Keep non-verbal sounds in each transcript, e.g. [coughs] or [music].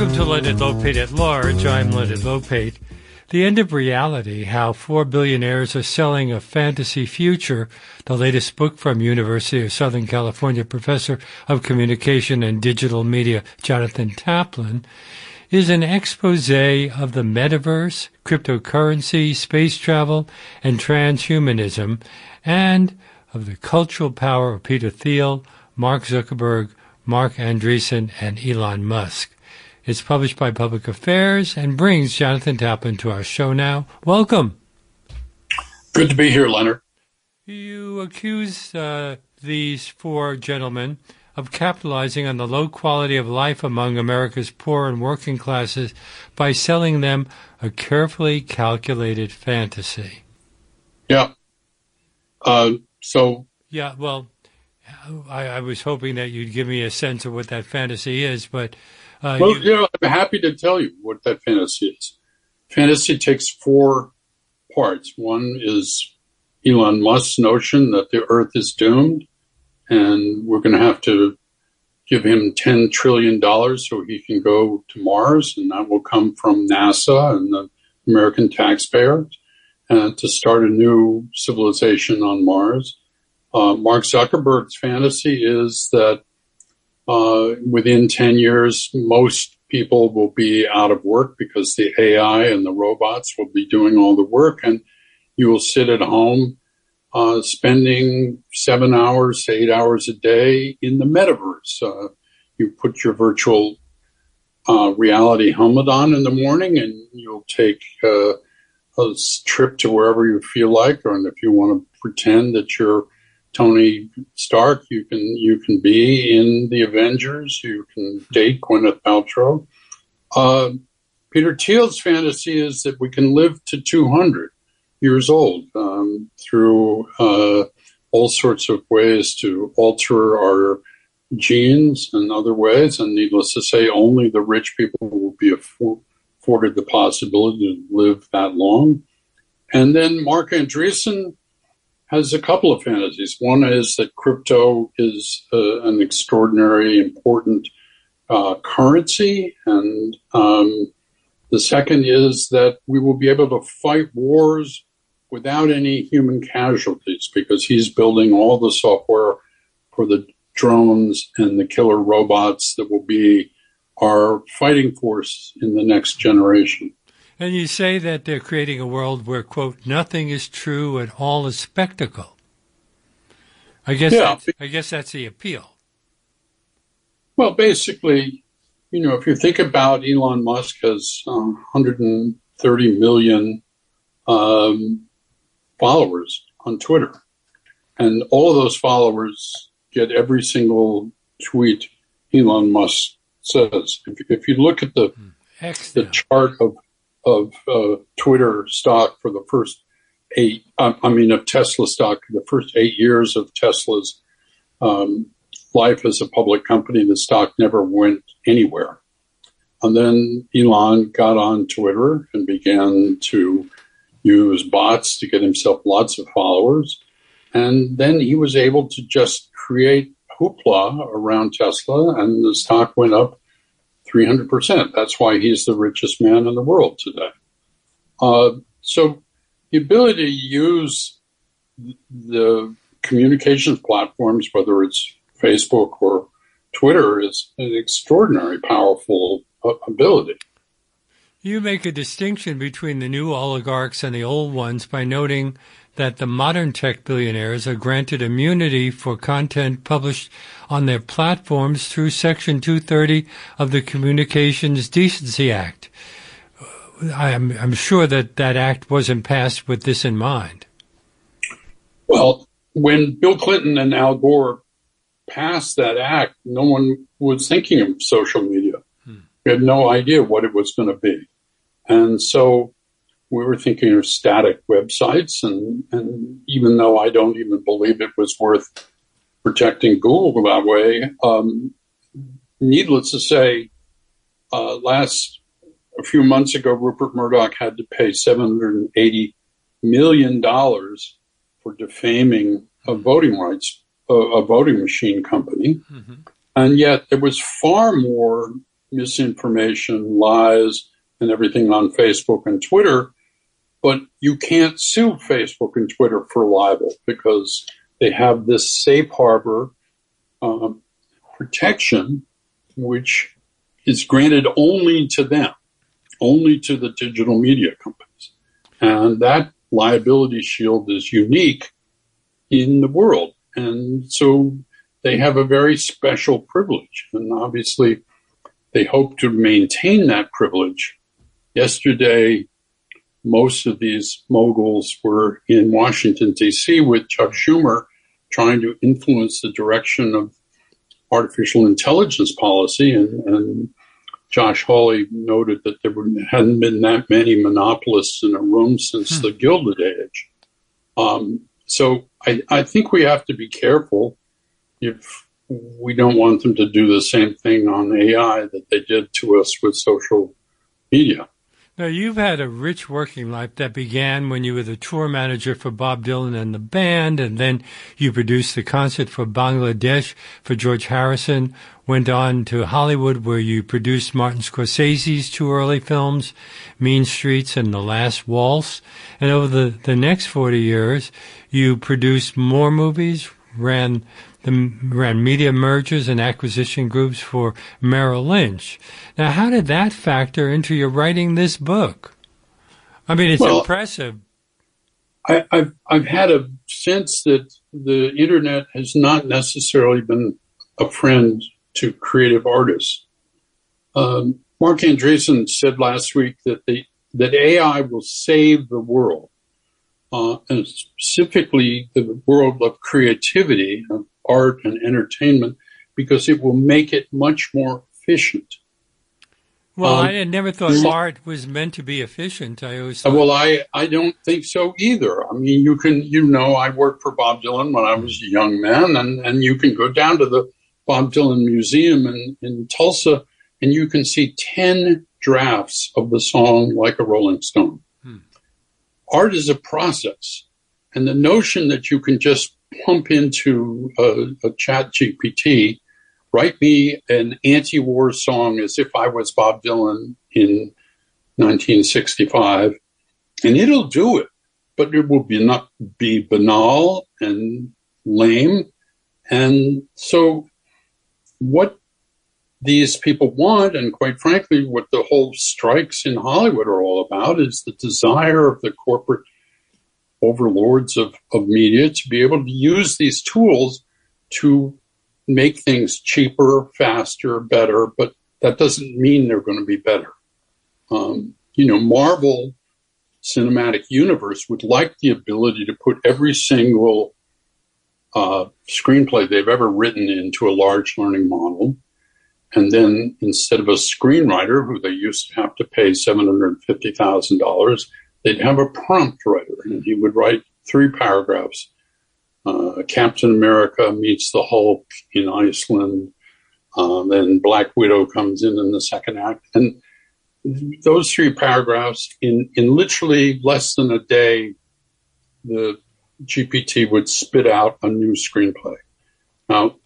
Welcome to Leonard Lopate at Large. I'm Leonard Lopate. The End of Reality, How Four Billionaires Are Selling a Fantasy Future, the latest book from University of Southern California professor of communication and digital media Jonathan Taplin, is an expose of the metaverse, cryptocurrency, space travel, and transhumanism, and of the cultural power of Peter Thiel, Mark Zuckerberg, Marc Andreessen, and Elon Musk. It's published by Public Affairs and brings Jonathan Taplin to our show now. Welcome. Good to be here, Leonard. You accuse uh, these four gentlemen of capitalizing on the low quality of life among America's poor and working classes by selling them a carefully calculated fantasy. Yeah. Uh, so. Yeah, well, I, I, was hoping that you'd give me a sense of what that fantasy is, but. Uh, well, you, you know, I'm happy to tell you what that fantasy is. Fantasy takes four parts. One is Elon Musk's notion that the Earth is doomed and we're going to have to give him $10 trillion so he can go to Mars, and that will come from NASA and the American taxpayers uh, to start a new civilization on Mars. Uh, Mark Zuckerberg's fantasy is that uh, within 10 years, most people will be out of work because the AI and the robots will be doing all the work, and you will sit at home uh, spending seven hours, eight hours a day in the metaverse. Uh, you put your virtual uh, reality helmet on in the morning, and you'll take uh, a trip to wherever you feel like, or if you want to pretend that you're Tony Stark, you can you can be in the Avengers. You can date Gwyneth Paltrow. Uh, Peter Thiel's fantasy is that we can live to 200 years old um, through uh, all sorts of ways to alter our genes and other ways. And needless to say, only the rich people will be afforded the possibility to live that long. And then Marc Andreessen has a couple of fantasies. One is that crypto is uh, an extraordinary, important uh, currency, and um, the second is that we will be able to fight wars without any human casualties because he's building all the software for the drones and the killer robots that will be our fighting force in the next generation. And you say that they're creating a world where, quote, nothing is true and all is spectacle. I guess, yeah. I guess that's the appeal. Well, basically, you know, if you think about Elon Musk has um, 130 million um, followers on Twitter. And all of those followers get every single tweet Elon Musk says. If, if you look at the hmm. the chart of of uh, Twitter stock for the first eight, I, mean of Tesla stock, the first eight years of Tesla's um, life as a public company, the stock never went anywhere. And then Elon got on Twitter and began to use bots to get himself lots of followers. And then he was able to just create hoopla around Tesla, and the stock went up 300%. That's why he's the richest man in the world today. Uh, so the ability to use the communications platforms, whether it's Facebook or Twitter, is an extraordinary powerful ability. You make a distinction between the new oligarchs and the old ones by noting that the modern tech billionaires are granted immunity for content published on their platforms through Section 230 of the Communications Decency Act. I'm, I'm sure that that act wasn't passed with this in mind. Well, when Bill Clinton and Al Gore passed that act, no one was thinking of social media. Hmm. We had no idea what it was going to be. And so we were thinking of static websites. And, and even though I don't even believe it was worth protecting Google that way, um, needless to say, uh, last a few months ago, Rupert Murdoch had to pay $780 million for defaming a voting rights, a, a voting machine company. Mm-hmm. And yet there was far more misinformation, lies, and everything on Facebook and Twitter. But you can't sue Facebook and Twitter for libel because they have this safe harbor um, protection, which is granted only to them, only to the digital media companies. And that liability shield is unique in the world. And so they have a very special privilege. And obviously, they hope to maintain that privilege. Yesterday, most of these moguls were in Washington, D.C. with Chuck Schumer trying to influence the direction of artificial intelligence policy. And, and Josh Hawley noted that there hadn't been that many monopolists in a room since hmm. the Gilded Age. Um, so I, I think we have to be careful if we don't want them to do the same thing on AI that they did to us with social media. Now, you've had a rich working life that began when you were the tour manager for Bob Dylan and the band, and then you produced the concert for Bangladesh for George Harrison, went on to Hollywood where you produced Martin Scorsese's two early films, Mean Streets and The Last Waltz. And over the, the next 40 years, you produced more movies, ran the ran media mergers and acquisition groups for Merrill Lynch. Now, how did that factor into your writing this book? I mean, it's well, impressive. I, have I've had a sense that the internet has not necessarily been a friend to creative artists. Um, Marc Andreessen said last week that the that AI will save the world, uh, and specifically the world of creativity, of art and entertainment because it will make it much more efficient. Well, um, I never thought art was meant to be efficient. I always thought- well, I I don't think so either. I mean, you can you know I worked for Bob Dylan when I was a young man, and and you can go down to the Bob Dylan Museum in in Tulsa, and you can see ten drafts of the song like a Rolling Stone. Hmm. Art is a process, and the notion that you can just pump into a, a ChatGPT, write me an anti-war song as if I was Bob Dylan in 1965, and it'll do it. But it will be not be banal and lame. And so what these people want, and quite frankly, what the whole strikes in Hollywood are all about is the desire of the corporate overlords of, of media to be able to use these tools to make things cheaper, faster, better, but that doesn't mean they're going to be better. Um, you know, Marvel Cinematic Universe would like the ability to put every single uh, screenplay they've ever written into a large learning model. And then instead of a screenwriter who they used to have to pay $750,000, they'd have a prompt writer, and he would write three paragraphs. Uh, Captain America meets the Hulk in Iceland. Uh, then Black Widow comes in in the second act, and those three paragraphs, in in literally less than a day, the GPT would spit out a new screenplay. Now,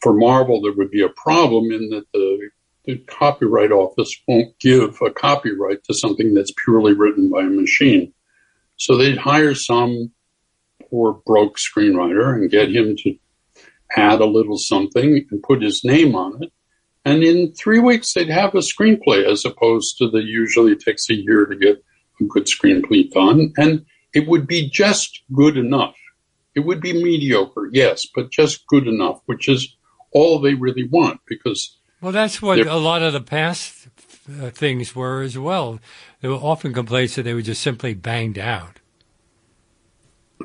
for Marvel, there would be a problem in that the the Copyright Office won't give a copyright to something that's purely written by a machine. So they'd hire some poor broke screenwriter and get him to add a little something and put his name on it. And in three weeks, they'd have a screenplay as opposed to the usually takes a year to get a good screenplay done. And it would be just good enough. It would be mediocre, yes, but just good enough, which is all they really want because well, that's what a lot of the past uh, things were as well. There were often complaints that they were just simply banged out.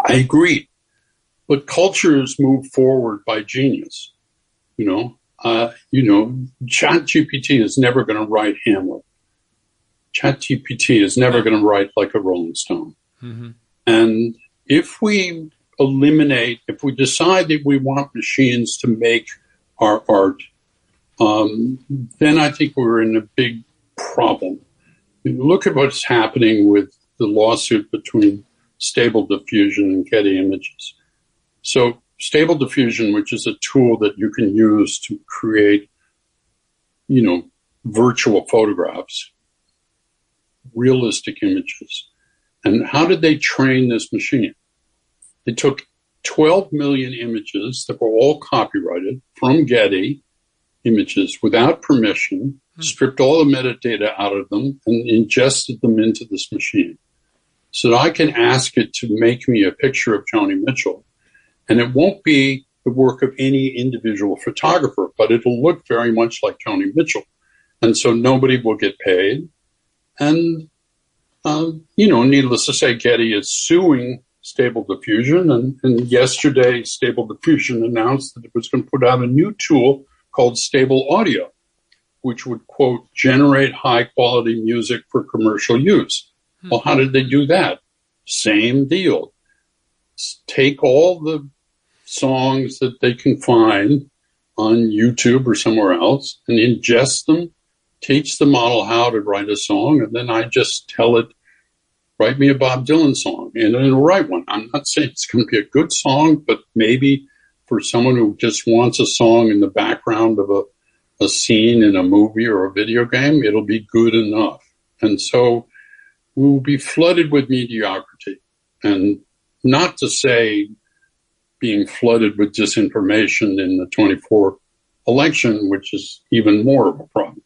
I agree. But cultures move forward by genius. You know, uh, you know, ChatGPT is never going to write Hamlet. ChatGPT is never going to write like a Rolling Stone. Mm-hmm. And if we eliminate, if we decide that we want machines to make our art um, then I think we're in a big problem. Look at what's happening with the lawsuit between Stable Diffusion and Getty Images. So, Stable Diffusion, which is a tool that you can use to create, you know, virtual photographs, realistic images. And how did they train this machine? They took 12 million images that were all copyrighted from Getty images without permission, hmm. stripped all the metadata out of them, and ingested them into this machine. So that I can ask it to make me a picture of Joni Mitchell. And it won't be the work of any individual photographer, but it'll look very much like Joni Mitchell. And so nobody will get paid. And, uh, you know, needless to say, Getty is suing Stable Diffusion. And, and yesterday, Stable Diffusion announced that it was going to put out a new tool called Stable Audio, which would, quote, generate high quality music for commercial use. Hmm. Well, how did they do that? Same deal. Take all the songs that they can find on YouTube or somewhere else and ingest them, teach the model how to write a song, and then I just tell it, write me a Bob Dylan song, and it'll write one. I'm not saying it's going to be a good song, but maybe for someone who just wants a song in the background of a, a scene in a movie or a video game, it'll be good enough. And so we'll be flooded with mediocrity. And not to say being flooded with disinformation in the 24 election, which is even more of a problem.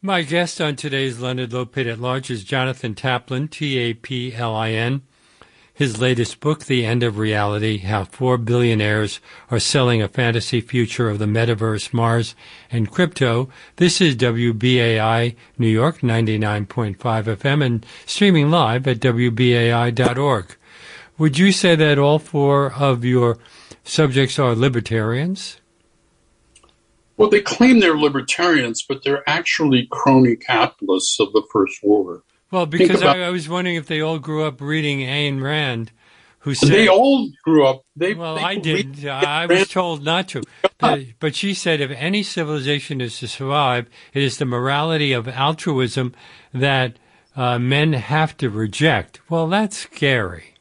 My guest on today's Leonard Lopate at Large is Jonathan Taplin, T A P L I N. His latest book, The End of Reality How Four Billionaires Are Selling a Fantasy Future of the Metaverse, Mars, and Crypto. This is WBAI New York 99.5 FM and streaming live at WBAI.org. Would you say that all four of your subjects are libertarians? Well, they claim they're libertarians, but they're actually crony capitalists of the first order. Well, because I, I, was wondering if they all grew up reading Ayn Rand, who said they all grew up. They well, they I didn't. I was told not to. But, but she said if any civilization is to survive, it is the morality of altruism that uh, men have to reject. Well, that's scary.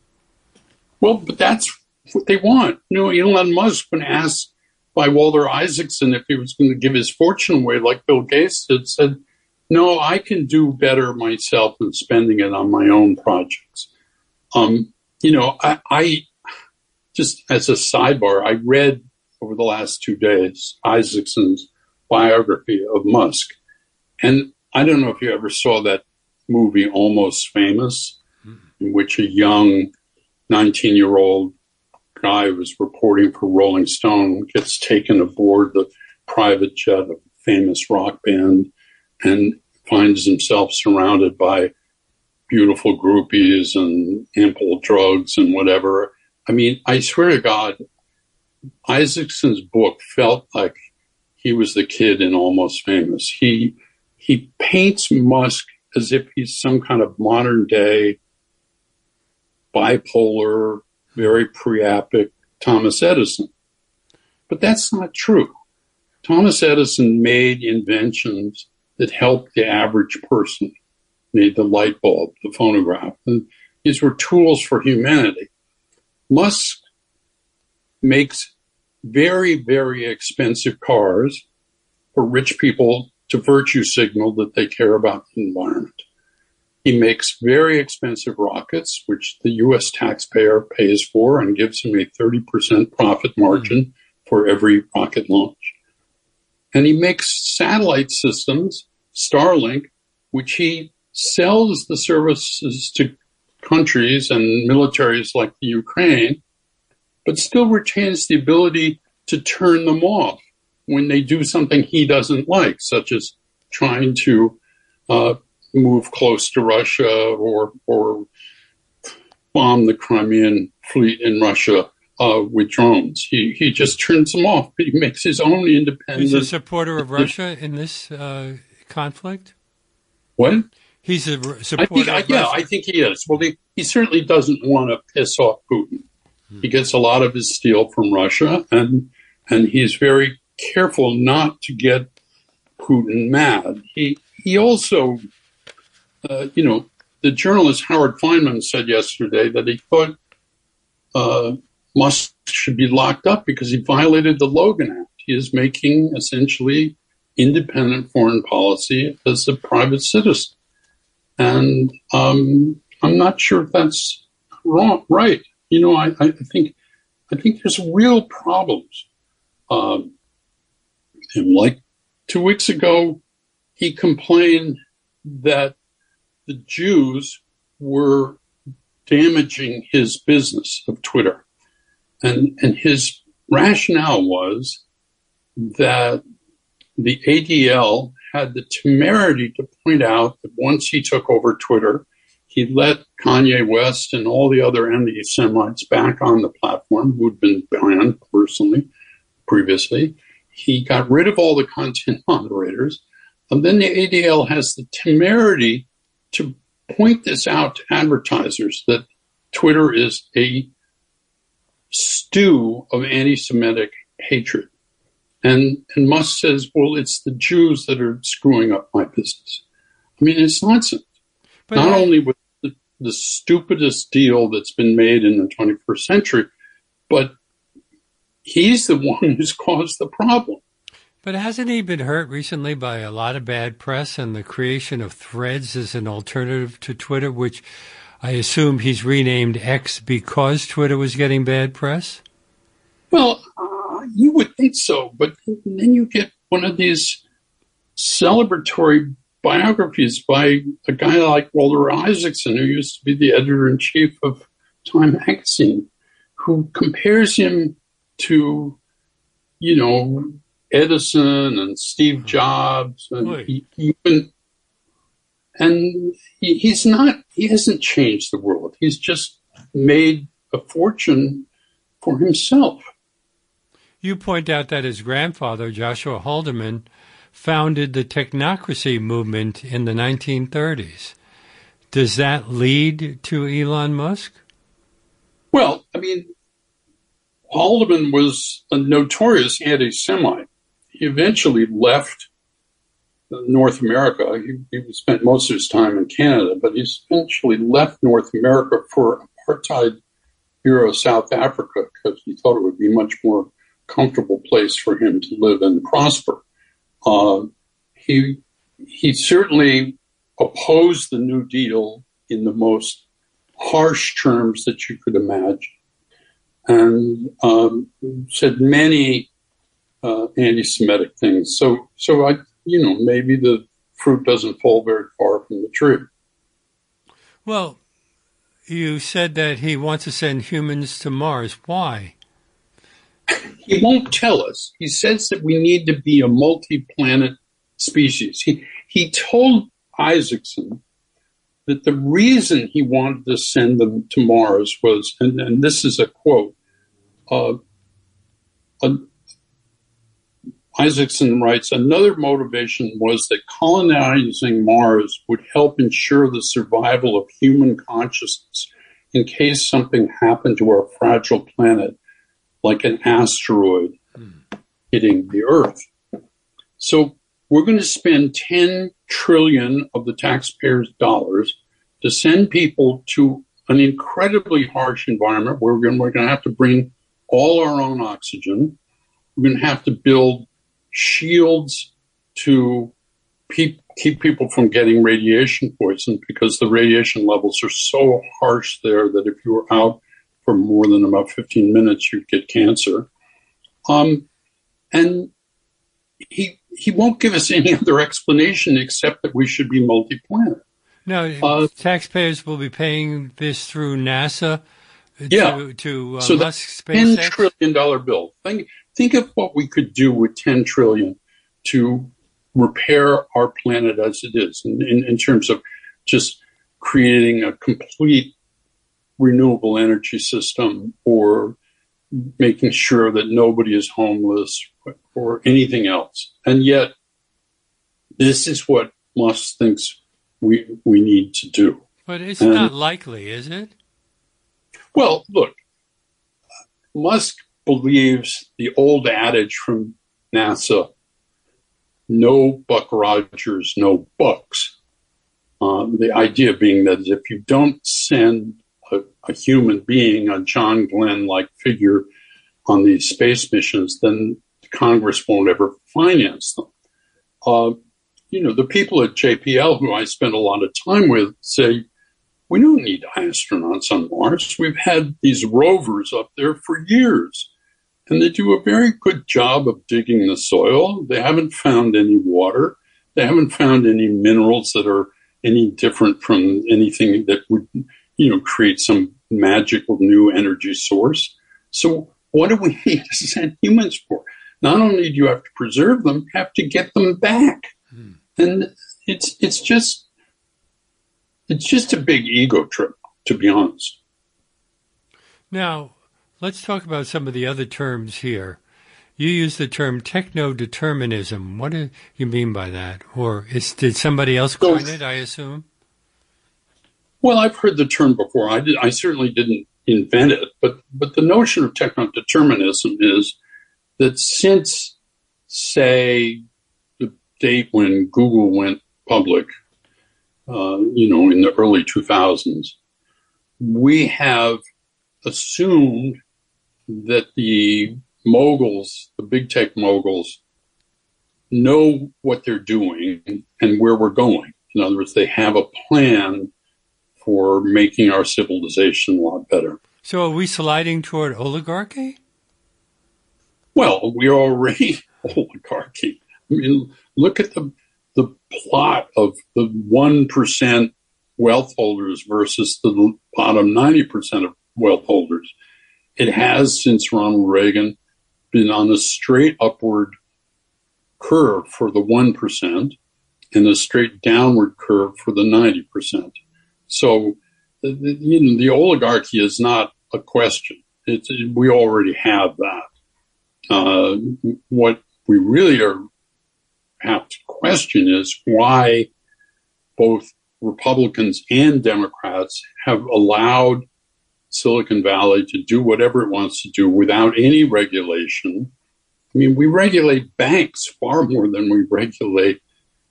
Well, but that's what they want. You know, Elon Musk, when asked by Walter Isaacson if he was going to give his fortune away like Bill Gates did, said, no, I can do better myself than spending it on my own projects. Um, you know, I, I just as a sidebar, I read over the last two days Isaacson's biography of Musk. And I don't know if you ever saw that movie, Almost Famous, in which a young 19 year old guy who was reporting for Rolling Stone gets taken aboard the private jet of a famous rock band and finds himself surrounded by beautiful groupies and ample drugs and whatever. I mean, I swear to God, Isaacson's book felt like he was the kid in Almost Famous. He he paints Musk as if he's some kind of modern day bipolar, very priapic Thomas Edison. But that's not true. Thomas Edison made inventions that helped the average person, made the light bulb, the phonograph. And these were tools for humanity. Musk makes very, very expensive cars for rich people to virtue signal that they care about the environment. He makes very expensive rockets, which the U.S. taxpayer pays for and gives him a 30% profit margin mm. for every rocket launch. And he makes satellite systems, Starlink, which he sells the services to countries and militaries like the Ukraine, but still retains the ability to turn them off when they do something he doesn't like, such as trying to uh, move close to Russia or or bomb the Crimean fleet in Russia uh, with drones. He he just turns them off. He makes his own independent. He's a supporter of Russia in this uh, conflict. What? He's a supporter. I think, yeah, I think he is. Well, he, he certainly doesn't want to piss off Putin. Hmm. He gets a lot of his steel from Russia, and and he's very careful not to get Putin mad. He he also uh, you know, the journalist Howard Fineman said yesterday that he thought uh, Musk should be locked up because he violated the Logan Act. He is making essentially independent foreign policy as a private citizen. And um, I'm not sure if that's wrong, right. You know, I, I think I think there's real problems. Um, and like two weeks ago, he complained that the Jews were damaging his business of Twitter. And, and his rationale was that the ADL had the temerity to point out that once he took over Twitter, he let Kanye West and all the other anti Semites back on the platform who'd been banned personally previously. He got rid of all the content [laughs] moderators. And then the ADL has the temerity to point this out to advertisers that Twitter is a stew of anti Semitic hatred. And, and Musk says, well, it's the Jews that are screwing up my business. I mean, it's nonsense. But Not I, only with the, the stupidest deal that's been made in the 21st century, but he's the one who's caused the problem. But hasn't he been hurt recently by a lot of bad press and the creation of threads as an alternative to Twitter, which I assume he's renamed X because Twitter was getting bad press? Well, uh, you would think so, but then you get one of these celebratory biographies by a guy like Walter Isaacson, who used to be the editor in chief of Time magazine, who compares him to, you know, Edison and Steve hmm. Jobs, and he, even and he, he's not. He hasn't changed the world. He's just made a fortune for himself. You point out that his grandfather, Joshua Haldeman, founded the technocracy movement in the 1930s. Does that lead to Elon Musk? Well, I mean, Haldeman was a notorious anti Semite. He eventually left North America. He, he, spent most of his time in Canada, but he eventually left North America for apartheid era South Africa because he thought it would be much more comfortable place for him to live and prosper. Uh, he he certainly opposed the New Deal in the most harsh terms that you could imagine and um, said many uh, anti-Semitic things. So, so I, you know, maybe the fruit doesn't fall very far from the tree. Well, you said that he wants to send humans to Mars. Why? He won't tell us. He says that we need to be a multi-planet species. He he told Isaacson that the reason he wanted to send them to Mars was, and, and this is a quote, uh, a, Isaacson writes, another motivation was that colonizing Mars would help ensure the survival of human consciousness in case something happened to our fragile planet, like an asteroid hitting the Earth. So we're going to spend 10 trillion of the taxpayers' dollars to send people to an incredibly harsh environment where we're going, we're going to have to bring all our own oxygen. We're going to have to build shields to pe- keep people from getting radiation poison because the radiation levels are so harsh there that if you were out for more than about 15 minutes, you'd get cancer. Um, and he he won't give us [laughs] any other explanation except that we should be multi-planet. No, uh, taxpayers will be paying this through NASA. Yeah. To, to uh, so Musk SpaceX. ten trillion dollar bill. Think think of what we could do with ten trillion to repair our planet as it is, in, in, in terms of just creating a complete renewable energy system or making sure that nobody is homeless or anything else. And yet, this is what Musk thinks we we need to do. But it's and, not likely, is it? Well, look, Musk believes the old adage from NASA no Buck Rogers, no bucks. Um, the idea being that if you don't send a, a human being, a John Glenn like figure on these space missions, then Congress won't ever finance them. uh, you know, the people at JPL who I spend a lot of time with say, we don't need astronauts on Mars. We've had these rovers up there for years, and they do a very good job of digging the soil. They haven't found any water. They haven't found any minerals that are any different from anything that would, you know, create some magical new energy source. So what do we [laughs] need to send humans for? Not only do you have to preserve them, you have to get them back. Hmm. And it's it's just it's just a big ego trip, to be honest. Now, let's talk about some of the other terms here. You use the term techno determinism. What do you mean by that? Or is, did somebody else coin it, I assume? Well, I've heard the term before. I, did, I certainly didn't invent it, but, but the notion of techno determinism is that since, say, the date when Google went public, uh, you know, in the early 2000s, we have assumed that the moguls, the big tech moguls, know what they're doing and where we're going. In other words, they have a plan for making our civilization a lot better. So, are we sliding toward oligarchy? Well, we're already [laughs] oligarchy. I mean, look at the the plot of the one percent wealth holders versus the bottom ninety percent of wealth holders. It has since Ronald Reagan been on a straight upward curve for the 1% and a straight downward curve for the 90%. So, you know, the oligarchy is not a question. It's, we already have that. Uh, what we really are, have to question is why both Republicans and Democrats have allowed Silicon Valley to do whatever it wants to do without any regulation. I mean, we regulate banks far more than we regulate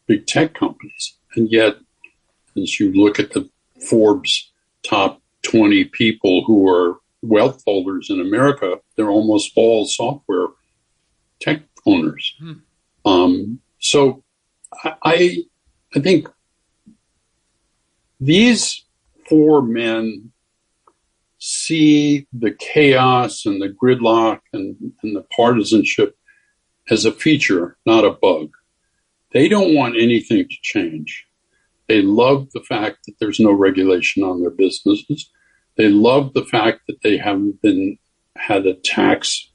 big tech companies. And yet, as you look at the Forbes top 20 people who are wealth holders in America, they're almost all software tech owners. Hmm. Um, so I, I think these four men see the chaos and the gridlock and, and the partisanship as a feature, not a bug. They don't want anything to change. They love the fact that there's no regulation on their businesses. They love the fact that they haven't been had a tax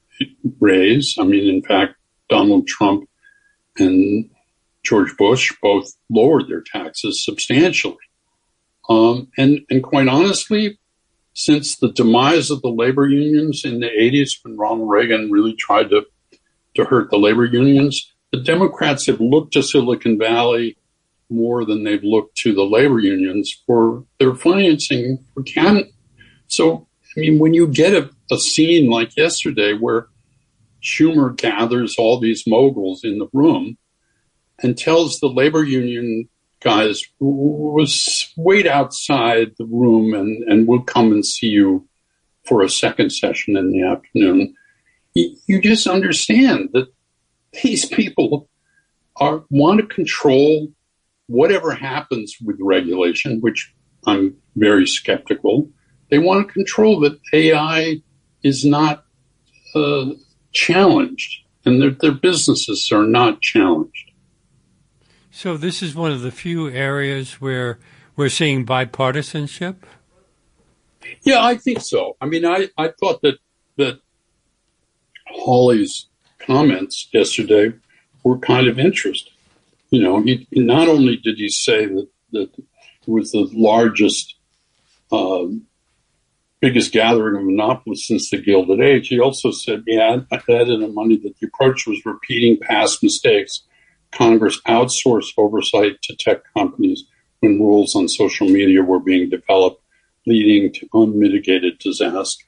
raise. I mean, in fact, Donald Trump and George Bush both lowered their taxes substantially. Um, and, and quite honestly, since the demise of the labor unions in the 80s when Ronald Reagan really tried to, to hurt the labor unions, the Democrats have looked to Silicon Valley more than they've looked to the labor unions for their financing for can. So, I mean, when you get a, a scene like yesterday where Schumer gathers all these moguls in the room and tells the labor union guys was wait outside the room and, and we'll come and see you for a second session in the afternoon. You, just understand that these people are want to control whatever happens with regulation, which I'm very skeptical. They want to control that AI is not uh, challenged and their businesses are not challenged. So this is one of the few areas where we're seeing bipartisanship. Yeah, I think so. I mean, I, I thought that that Hawley's comments yesterday were kind of interesting. You know, he not only did he say that that it was the largest, uh, biggest gathering of monopolists since the Gilded Age, he also said, yeah, I added a money that the approach was repeating past mistakes Congress outsourced oversight to tech companies when rules on social media were being developed, leading to unmitigated disaster.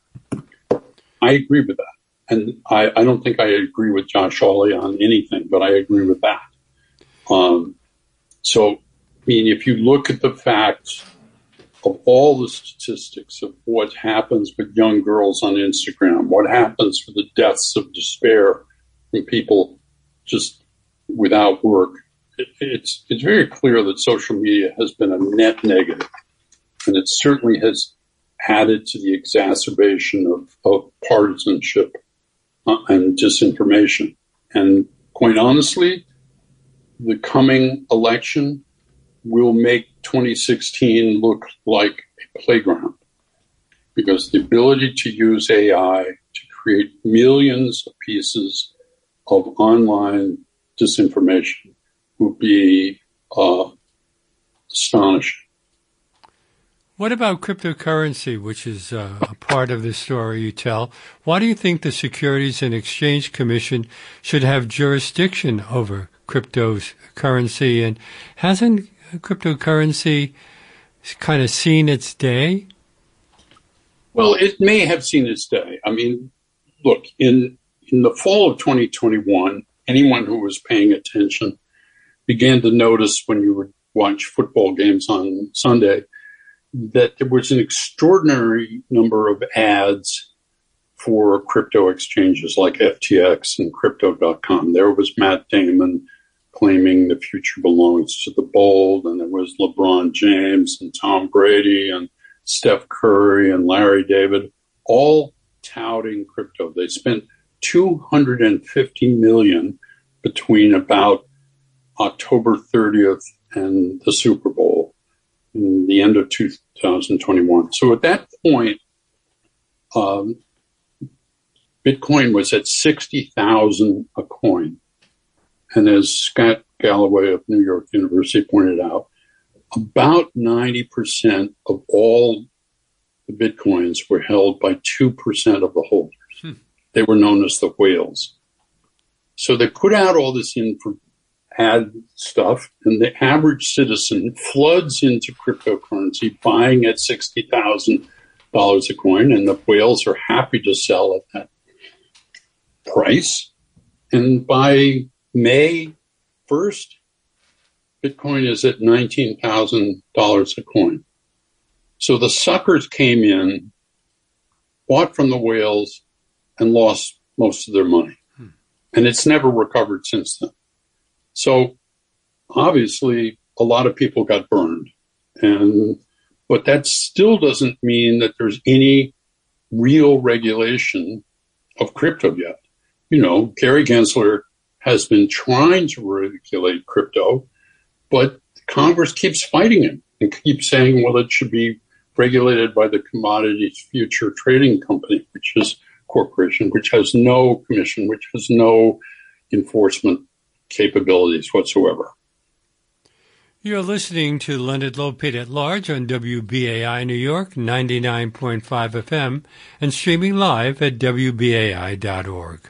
I agree with that. And I, I don't think I agree with Josh Hawley on anything, but I agree with that. Um, so, I mean, if you look at the facts of all the statistics of what happens with young girls on Instagram, what happens with the deaths of despair from people just without work it's it's very clear that social media has been a net negative, and it certainly has added to the exacerbation of, of partisanship uh, and disinformation. And quite honestly, the coming election will make 2016 look like a playground because the ability to use AI to create millions of pieces of online disinformation would be uh, astonishing. What about cryptocurrency, which is uh, a part of the story you tell? Why do you think the Securities and Exchange Commission should have jurisdiction over cryptocurrency? And hasn't cryptocurrency kind of seen its day? Well, it may have seen its day. I mean, look, in in the fall of 2021, anyone who was paying attention began to notice when you would watch football games on Sunday that there was an extraordinary number of ads for crypto exchanges like FTX and crypto.com. There was Matt Damon claiming the future belongs to the bold, and there was LeBron James and Tom Brady and Steph Curry and Larry David, all touting crypto. They spent 250 million between about October 30th and the Super Bowl in the end of 2021. So at that point, um, Bitcoin was at 60,000 a coin. And as Scott Galloway of New York University pointed out, about 90% of all the Bitcoins were held by 2% of the holders. They were known as the whales. So they put out all this info, ad stuff, and the average citizen floods into cryptocurrency, buying at sixty thousand dollars a coin, and the whales are happy to sell at that price. And by May first, Bitcoin is at nineteen thousand dollars a coin. So the suckers came in, bought from the whales, and lost most of their money. Hmm. And it's never recovered since then. So obviously, a lot of people got burned, and but that still doesn't mean that there's any real regulation of crypto yet. You know, Gary Gensler has been trying to regulate crypto, but Congress keeps fighting him and keeps saying, well, it should be regulated by the Commodities Future Trading Company, which is corporation, which has no commission, which has no enforcement capabilities whatsoever. You're listening to Leonard Lopate at Large on WBAI New York 99.5 FM and streaming live at WBAI.org.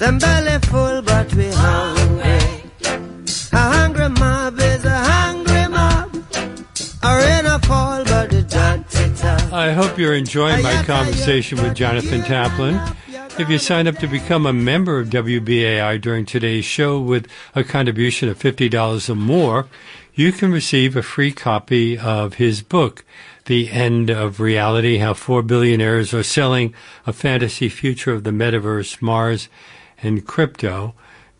Them belly Fall, I hope you're enjoying my conversation with Jonathan Taplin. If you sign up to become a member of WBAI during today's show with a contribution of $50 or more, you can receive a free copy of his book, The End of Reality How Four Billionaires Are Selling a Fantasy Future of the Metaverse, Mars, and crypto.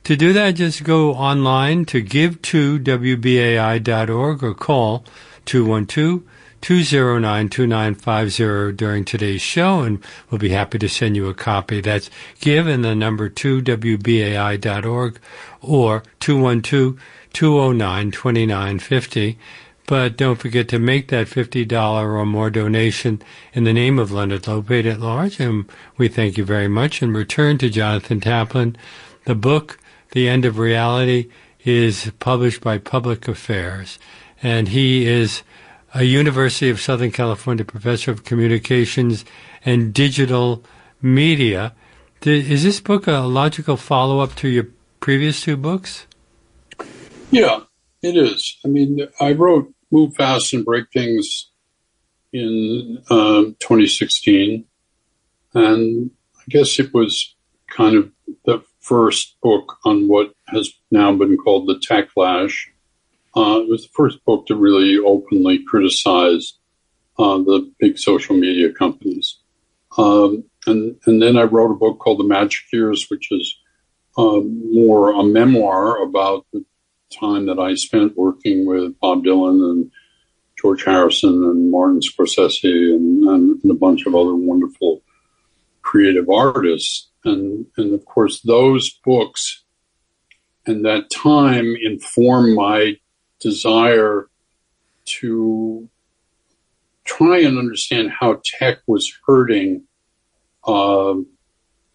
To do that, just go online to give2wbai.org or call 212 209 2950 during today's show, and we'll be happy to send you a copy. That's give and the number 2wbai.org or 212 209 2950. But don't forget to make that $50 or more donation in the name of Leonard Lopate at large. And we thank you very much. And return to Jonathan Taplin. The book, The End of Reality, is published by Public Affairs. And he is a University of Southern California professor of communications and digital media. Is this book a logical follow up to your previous two books? Yeah, it is. I mean, I wrote move fast and break things in um, 2016. And I guess it was kind of the first book on what has now been called the techlash. Uh, it was the first book to really openly criticize uh, the big social media companies. Um, and, and then I wrote a book called The Magic Years, which is uh, more a memoir about the time that I spent working with Bob Dylan and George Harrison and Martin Scorsese and, and, and a bunch of other wonderful creative artists. And, and of course, those books and that time informed my desire to try and understand how tech was hurting uh,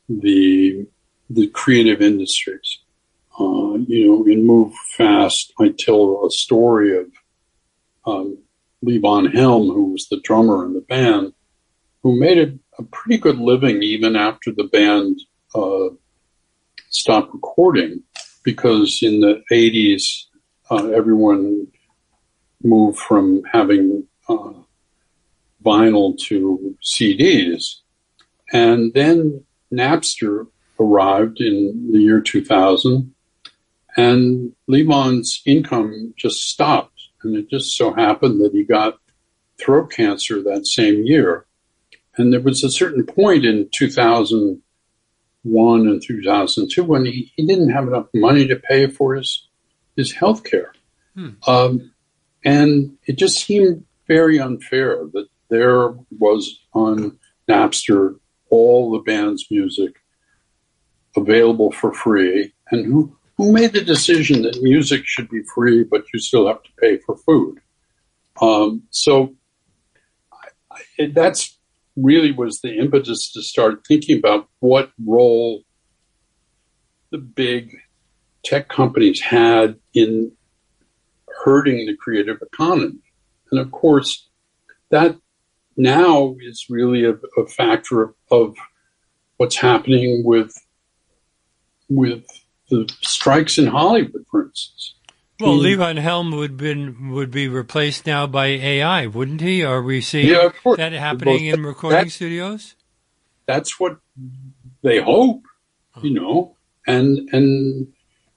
the the creative industries. Uh, you know, in Move Fast, I tell a story of um, Levon Helm, who was the drummer in the band, who made a, a pretty good living even after the band uh, stopped recording, because in the 80s, uh, everyone moved from having uh, vinyl to CDs. And then Napster arrived in the year 2000, and Levon's income just stopped. And it just so happened that he got throat cancer that same year. And there was a certain point in 2001 and 2002 when he, he didn't have enough money to pay for his, his health care. Hmm. Um, and it just seemed very unfair that there was on Napster all the band's music available for free, and who who made the decision that music should be free, but you still have to pay for food. Um, so I, I, that's really was the impetus to start thinking about what role the big tech companies had in hurting the creative economy. And of course, that now is really a, a factor of, of what's happening with with the strikes in Hollywood, for instance. Well, mm. Levon Helm would been would be replaced now by AI, wouldn't he? Are we seeing yeah, that happening in recording that, studios? That's what they hope, you know. And and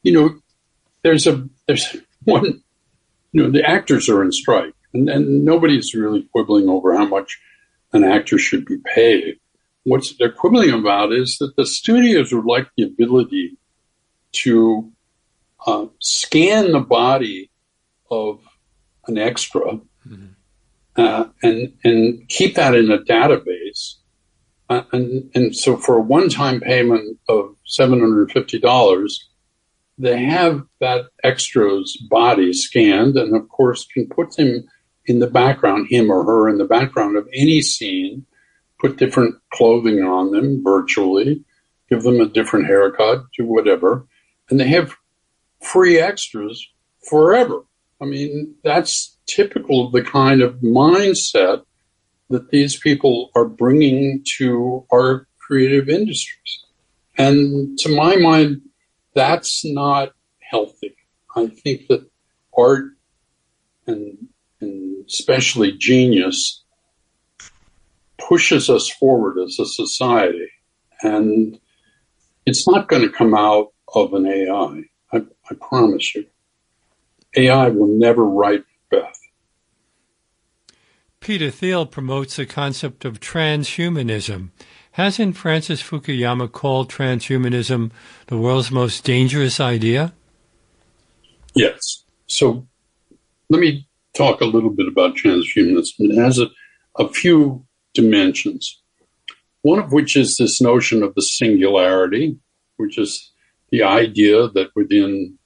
you know, there's a there's [laughs] one, you know, the actors are in strike, and, and nobody's really quibbling over how much an actor should be paid. What they're quibbling about is that the studios would like the ability to uh, scan the body of an extra mm-hmm. uh, and and keep that in a database. Uh, and, and so for a one-time payment of $750, they have that extra's body scanned, and of course can put them in the background, him or her in the background of any scene, put different clothing on them virtually, give them a different haircut, do whatever, and they have free extras forever. I mean, that's typical of the kind of mindset that these people are bringing to our creative industries. And to my mind, that's not healthy. I think that art and, and especially genius pushes us forward as a society. And it's not going to come out of an AI. I, I promise you. AI will never write Beth. Peter Thiel promotes the concept of transhumanism. Hasn't Francis Fukuyama called transhumanism the world's most dangerous idea? Yes. So let me talk a little bit about transhumanism. It has a, a few dimensions, one of which is this notion of the singularity, which is the idea that within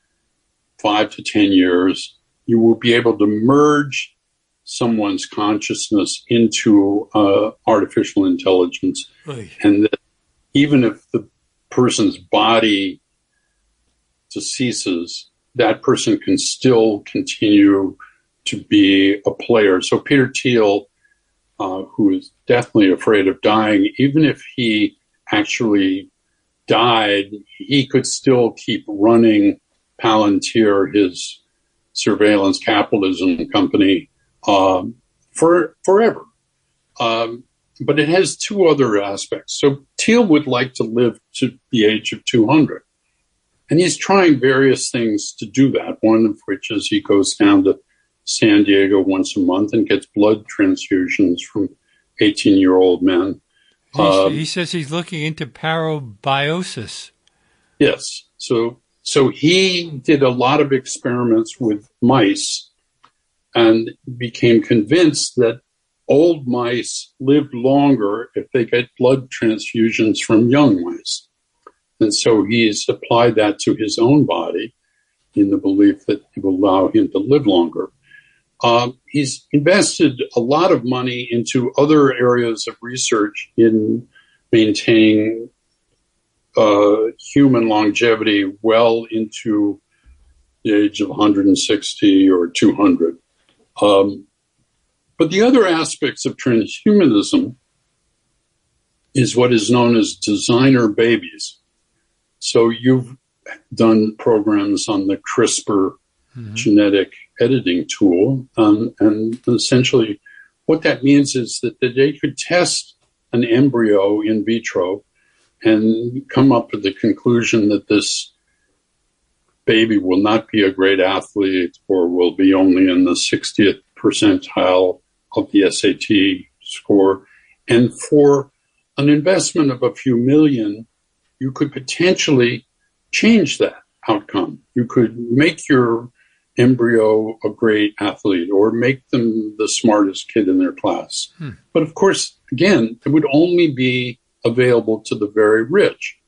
five to 10 years, you will be able to merge someone's consciousness into uh, artificial intelligence, and that even if the person's body deceases, that person can still continue to be a player. So Peter Thiel, uh, who is definitely afraid of dying, even if he actually died, he could still keep running Palantir, his surveillance capitalism company, um, for forever. Um, but it has two other aspects. So Thiel would like to live to the age of 200. And he's trying various things to do that, one of which is he goes down to San Diego once a month and gets blood transfusions from 18 year old men. Uh, he says he's looking into parabiosis. Yes. So, so he did a lot of experiments with mice and became convinced that old mice lived longer if they get blood transfusions from young mice. And so he's applied that to his own body in the belief that it will allow him to live longer. Um, he's invested a lot of money into other areas of research in maintaining uh, human longevity well into the age of 160 or 200. Um, but the other aspects of transhumanism is what is known as designer babies. So you've done programs on the CRISPR mm-hmm. genetic editing tool. Um, and essentially, what that means is that, that they could test an embryo in vitro and come up with the conclusion that this baby will not be a great athlete or will be only in the 60th percentile of the SAT score. And for an investment of a few million, you could potentially change that outcome. You could make your embryo a great athlete or make them the smartest kid in their class. Hmm. But of course, again, it would only be available to the very rich.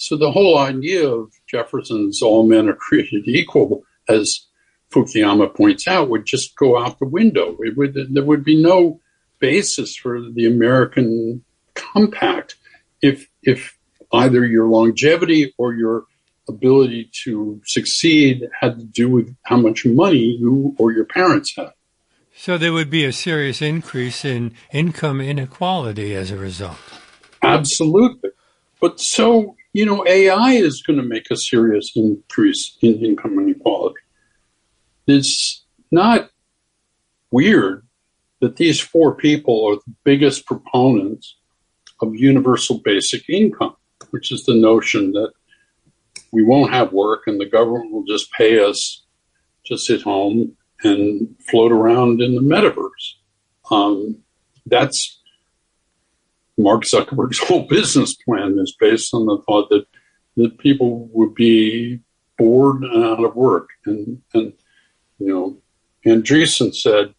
So the whole idea of Jefferson's all men are [laughs] created equal, as Fukuyama points out, would just go out the window. It would, there would be no basis for the American compact if, if either your longevity or your ability to succeed had to do with how much money you or your parents had. So there would be a serious increase in income inequality as a result. Absolutely. But so, you know, AI is going to make a serious increase in income inequality. It's not weird that these four people are the biggest proponents of universal basic income, which is the notion that we won't have work and the government will just pay us to sit home and float around in the metaverse. Um, that's Mark Zuckerberg's [laughs] whole business plan is based on the thought that that people would be bored and out of work. And, and you know, Andreessen said,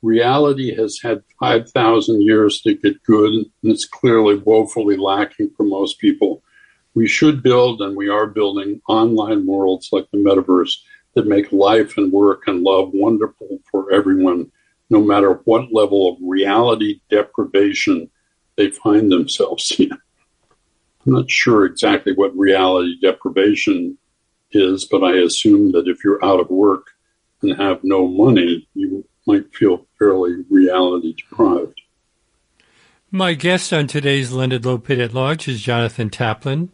reality has had 5,000 years to get good, and it's clearly woefully lacking for most people we should build and we are building online worlds like the metaverse that make life and work and love wonderful for everyone, no matter what level of reality deprivation they find themselves in. I'm not sure exactly what reality deprivation is, but I assume that if you're out of work and have no money, you might feel fairly reality deprived. My guest on today's Leonard Lopate at Large is Jonathan Taplin.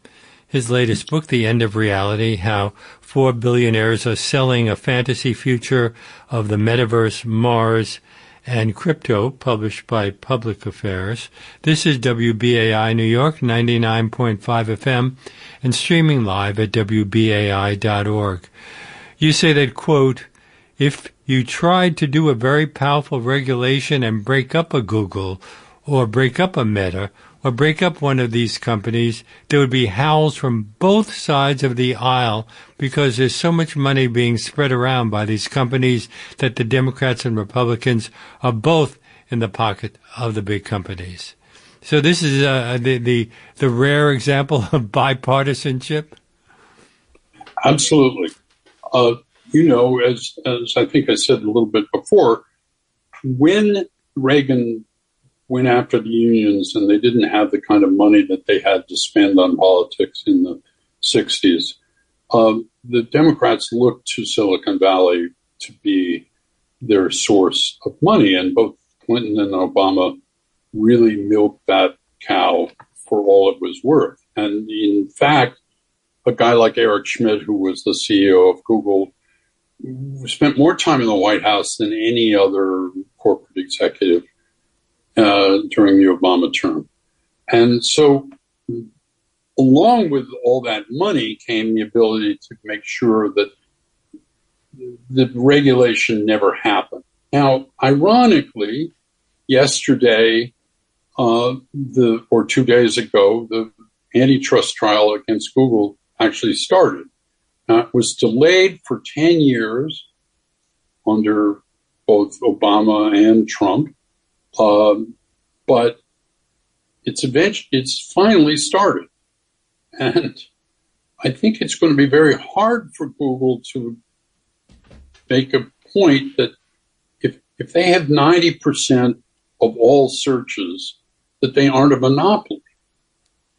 His latest book, The End of Reality, How Four Billionaires Are Selling a Fantasy Future of the Metaverse, Mars, and Crypto, published by Public Affairs. This is WBAI New York, 99.5 FM, and streaming live at WBAI.org. You say that, quote, if you tried to do a very powerful regulation and break up a Google or break up a Meta or break up one of these companies, there would be howls from both sides of the aisle because there's so much money being spread around by these companies that the Democrats and Republicans are both in the pocket of the big companies. So this is uh, the, the the rare example of [laughs] bipartisanship. Absolutely. Uh, you know, as as I think I said a little bit before, when Reagan went after the unions and they didn't have the kind of money that they had to spend on politics in the 60s. Um, the Democrats looked to Silicon Valley to be their source of money, and both Clinton and Obama really milked that cow for all it was worth. And in fact, a guy like Eric Schmidt, who was the CEO of Google, spent more time in the White House than any other corporate executive uh, during the Obama term. And so, along with all that money came the ability to make sure that the regulation never happened. Now, ironically, yesterday, uh, the or two days ago, the antitrust trial against Google actually started. Uh, it was delayed for 10 years under both Obama and Trump. Um, but it's eventually, it's finally started. And I think it's going to be very hard for Google to make a point that if, if they have 90% of all searches, that they aren't a monopoly.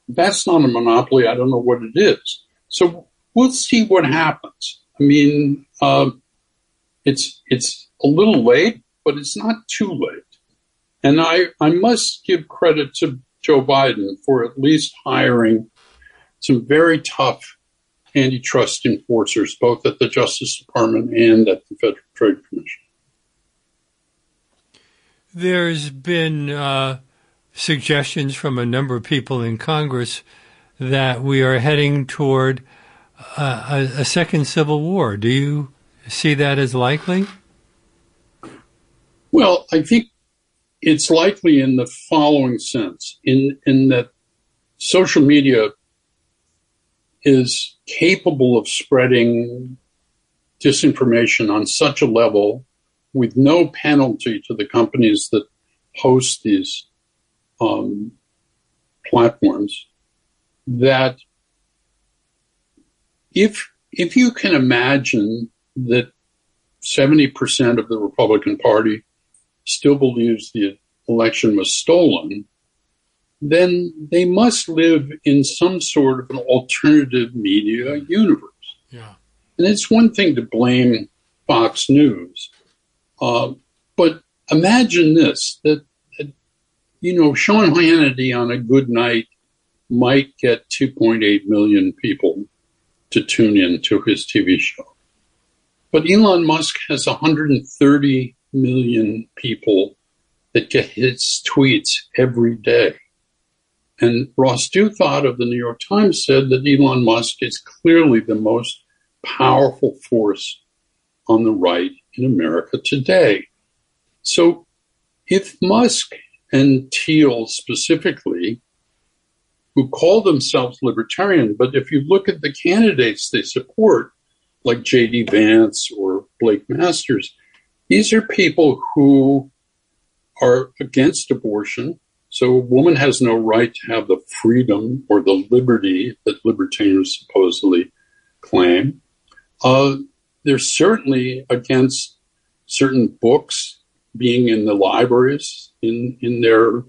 That's not a monopoly. I don't know what it is. So we'll see what happens. I mean, uh, it's it's a little late, but it's not too late. And I I must give credit to Joe Biden for at least hiring some very tough antitrust enforcers, both at the Justice Department and at the Federal Trade Commission. There's been uh, suggestions from a number of people in Congress that we are heading toward uh, a, a, second civil war. Do you see that as likely? Well, I think it's likely in the following sense in, in that social media is capable of spreading disinformation on such a level with no penalty to the companies that host these um, platforms that if if you can imagine that 70% of the Republican Party still believes the election was stolen, then they must live in some sort of an alternative media universe. Yeah. And it's one thing to blame Fox News, uh, but imagine this that, that, you know, Sean Hannity on a good night might get 2.8 million people to tune in to his TV show. But Elon Musk has 130 million people that get his tweets every day. And Ross Douthat of the New York Times said that Elon Musk is clearly the most powerful force on the right in America today. So if Musk and Thiel specifically who call themselves libertarian, but if you look at the candidates they support, like J.D. Vance or Blake Masters, these are people who are against abortion. So a woman has no right to have the freedom or the liberty that libertarians supposedly claim. Uh, they're certainly against certain books being in the libraries in in their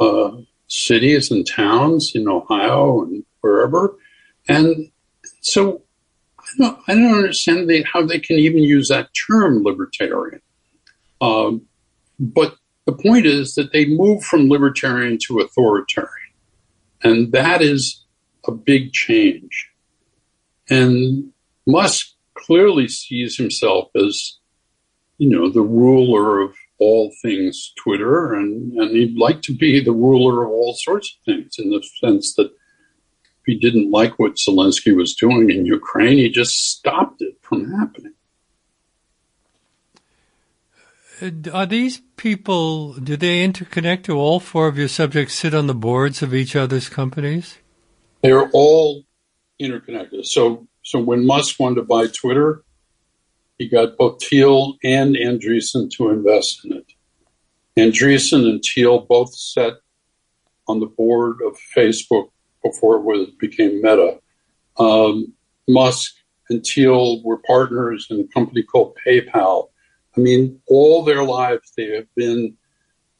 uh, cities and towns in Ohio and wherever. And so I don't, I don't understand they, how they can even use that term libertarian. Um, but the point is that they move from libertarian to authoritarian. And that is a big change. And Musk clearly sees himself as, you know, the ruler of all things Twitter, and, and he'd like to be the ruler of all sorts of things in the sense that he didn't like what Zelensky was doing in Ukraine, he just stopped it from happening. Are these people, do they interconnect? Do all four of your subjects sit on the boards of each other's companies? They're all interconnected. So, so when Musk wanted to buy Twitter, he got both Thiel and Andreessen to invest in it. Andreessen and Thiel both sat on the board of Facebook before it was, became Meta. Um, Musk and Thiel were partners in a company called PayPal. I mean, all their lives they have been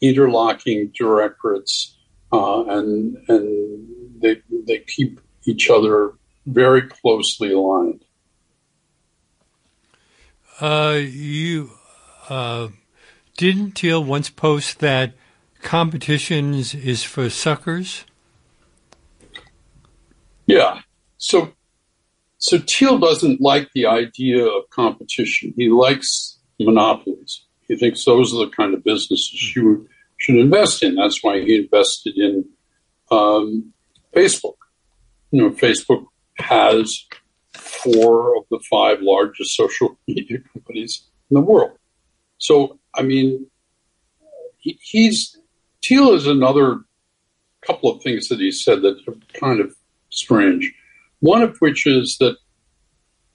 interlocking directorates, uh, and and they they keep each other very closely aligned. Uh, you uh, didn't Thiel once post that competitions is for suckers? Yeah. So, so Thiel doesn't like the idea of competition. He likes monopolies. He thinks those are the kind of businesses you should invest in. That's why he invested in um, Facebook. You know, Facebook has four of the five largest social [laughs] media companies in the world. So, I mean, he, he's Thiel is another couple of things that he said that are kind of strange. One of which is that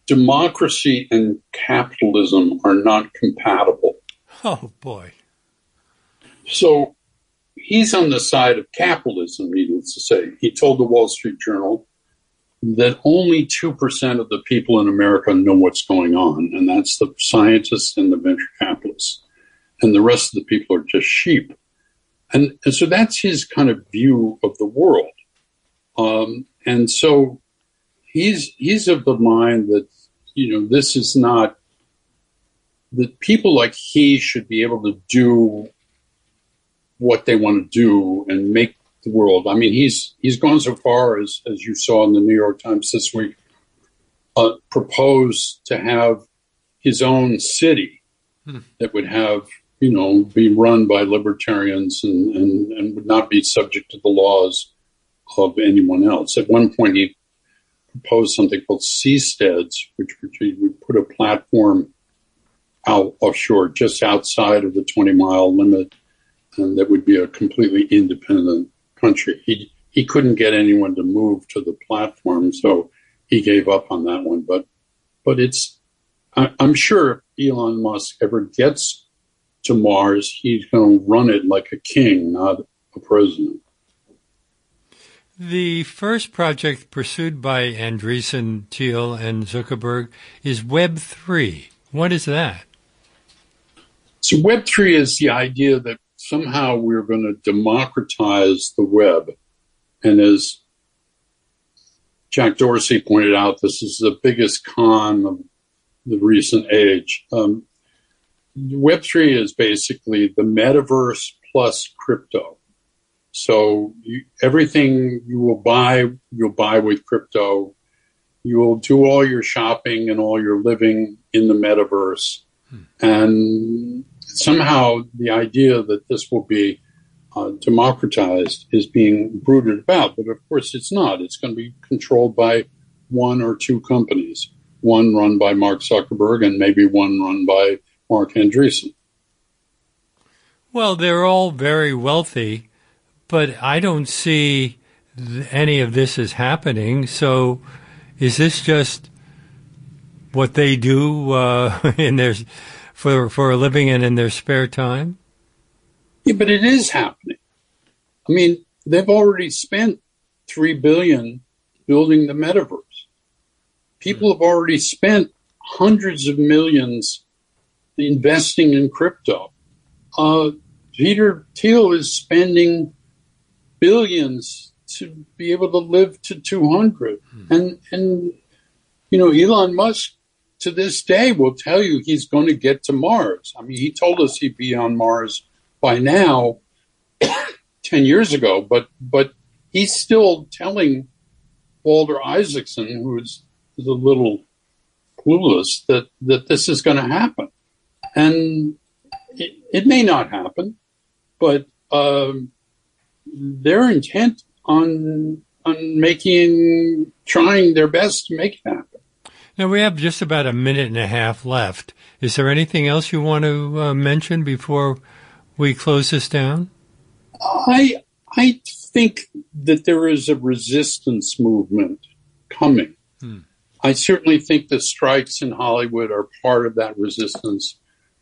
democracy and capitalism are not compatible. Oh boy. So he's on the side of capitalism, needless to say. He told the Wall Street Journal that only 2% of the people in America know what's going on, and that's the scientists and the venture capitalists. And the rest of the people are just sheep. And, and so that's his kind of view of the world. Um, and so he's he's of the mind that you know this is not that people like he should be able to do what they want to do and make the world. I mean, he's he's gone so far as as you saw in the New York Times this week, uh, proposed to have his own city hmm. that would have you know be run by libertarians and, and and would not be subject to the laws of anyone else. At one point, he proposed something called seasteads, which would put a platform out offshore, just outside of the 20 mile limit, and that would be a completely independent country. He he couldn't get anyone to move to the platform, so he gave up on that one. But but it's I, I'm sure if Elon Musk ever gets to Mars, he's going to run it like a king, not a president. The first project pursued by Andreessen, Thiel, and Zuckerberg is Web3. What is that? So, Web3 is the idea that somehow we're going to democratize the web. And as Jack Dorsey pointed out, this is the biggest con of the recent age. Um, Web3 is basically the metaverse plus crypto. So you, everything you will buy, you'll buy with crypto. You will do all your shopping and all your living in the metaverse. Hmm. And somehow the idea that this will be uh, democratized is being brooded about. But of course, it's not. It's going to be controlled by one or two companies, one run by Mark Zuckerberg and maybe one run by Marc Andreessen. Well, they're all very wealthy but I don't see any of this is happening. So, is this just what they do uh, [laughs] in their for for a living and in their spare time? Yeah, but it is happening. I mean, they've already spent three billion building the metaverse. People have already spent hundreds of millions investing in crypto. Uh, Peter Thiel is spending billions to be able to live to 200. Hmm. And, and, you know, Elon Musk to this day will tell you he's going to get to Mars. I mean, he told us he'd be on Mars by now, [coughs] 10 years ago, but, but he's still telling Walter Isaacson, who's a little clueless, that, that this is going to happen. And it, it, may not happen, but um, they're intent on on making trying their best to make it happen. Now we have just about a minute and a half left. Is there anything else you want to uh, mention before we close this down? I I think that there is a resistance movement coming. Hmm. I certainly think the strikes in Hollywood are part of that resistance.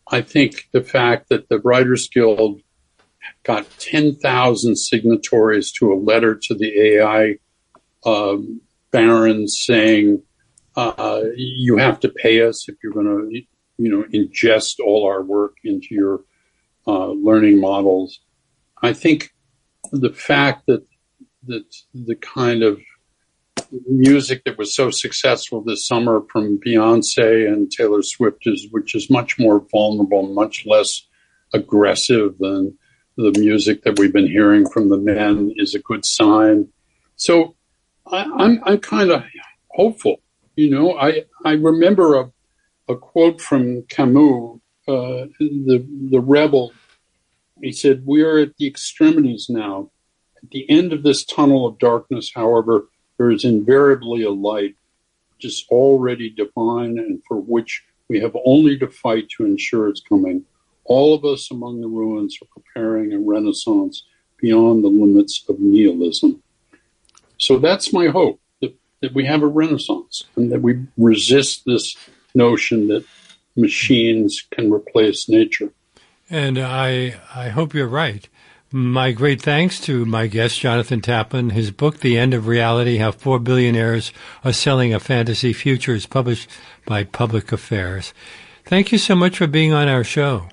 I think the fact that the Writers Guild got 10,000 signatories to a letter to the AI um, barons saying, uh, you have to pay us if you're going to, you know, ingest all our work into your uh, learning models. I think the fact that that the kind of music that was so successful this summer from Beyonce and Taylor Swift is, which is much more vulnerable, much less aggressive than the music that we've been hearing from the men is a good sign. So I, am I'm, I'm kind of hopeful. You know, I I remember a a quote from Camus, uh, the the rebel. He said, "We are at the extremities now. At the end of this tunnel of darkness, however, there is invariably a light. just already divine and for which we have only to fight to ensure it's coming. All of us among the ruins are preparing a renaissance beyond the limits of nihilism. So that's my hope that, that we have a renaissance and that we resist this notion that machines can replace nature. And I, I hope you're right. My great thanks to my guest, Jonathan Taplin. His book, The End of Reality How Four Billionaires Are Selling a Fantasy Future, is published by Public Affairs. Thank you so much for being on our show.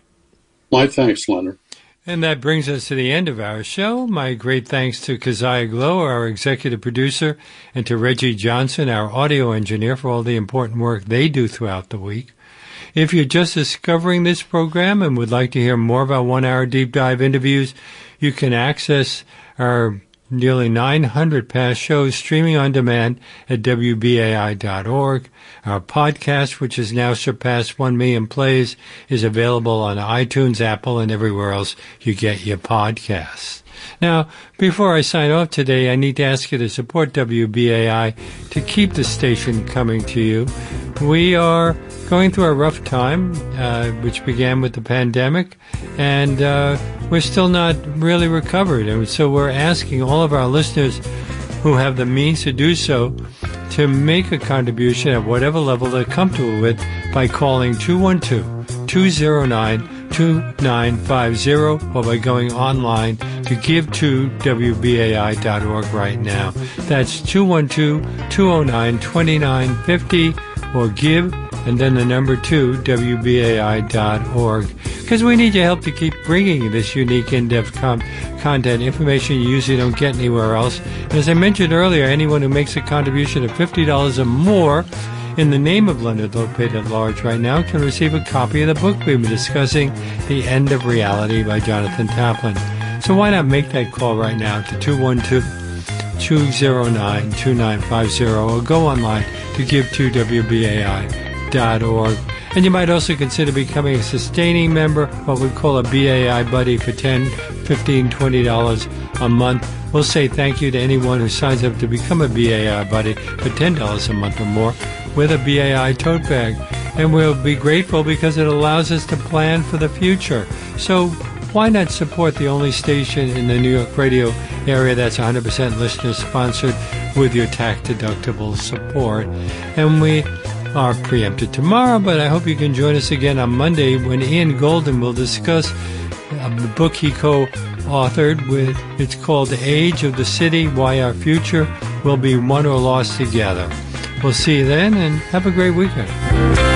My thanks, Leonard. And that brings us to the end of our show. My great thanks to Keziah Glow, our executive producer, and to Reggie Johnson, our audio engineer, for all the important work they do throughout the week. If you're just discovering this program and would like to hear more our one hour deep dive interviews, you can access our nearly 900 past shows streaming on demand at WBAI.org. Our podcast, which has now surpassed 1 million plays, is available on iTunes, Apple, and everywhere else you get your podcasts. Now, before I sign off today, I need to ask you to support WBAI to keep the station coming to you. We are going through a rough time, uh, which began with the pandemic, and uh, we're still not really recovered. And so we're asking all of our listeners who have the means to do so to make a contribution at whatever level they're comfortable with by calling 212 209 2950 or by going online to give to WBAI.org right now. That's 212 209 2950 or give and then the number two, WBAI.org. Because we need your help to keep bringing this unique in-depth com- content, information you usually don't get anywhere else. And as I mentioned earlier, anyone who makes a contribution of $50 or more in the name of Leonard Lopate at Large right now can receive a copy of the book we've been discussing, The End of Reality by Jonathan Taplin. So why not make that call right now to 212 209 2950 or go online to give to WBAI.org. And you might also consider becoming a sustaining member, what we call a BAI buddy for 10 15 $20 a month. We'll say thank you to anyone who signs up to become a BAI buddy for $10 a month or more with a BAI tote bag. And we'll be grateful because it allows us to plan for the future. So why not support the only station in the New York radio area that's 100% listener sponsored with your tax deductible support? And we are preempted tomorrow, but I hope you can join us again on Monday when Ian Goldin will discuss um, the book he co-authored with it's called The Age of the City Why Our Future Will Be Won or Lost Together. We'll see you then and have a great weekend.